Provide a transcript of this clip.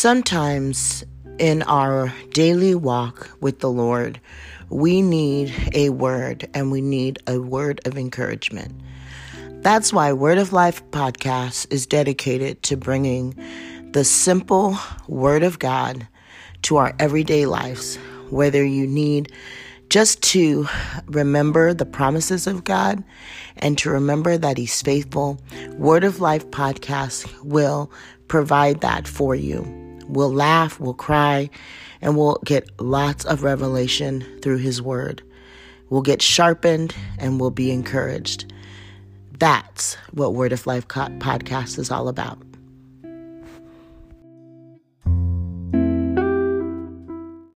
Sometimes in our daily walk with the Lord, we need a word and we need a word of encouragement. That's why Word of Life podcast is dedicated to bringing the simple Word of God to our everyday lives, whether you need just to remember the promises of God and to remember that He's faithful. Word of Life podcast will provide that for you. We'll laugh, we'll cry, and we'll get lots of revelation through His Word. We'll get sharpened and we'll be encouraged. That's what Word of Life podcast is all about.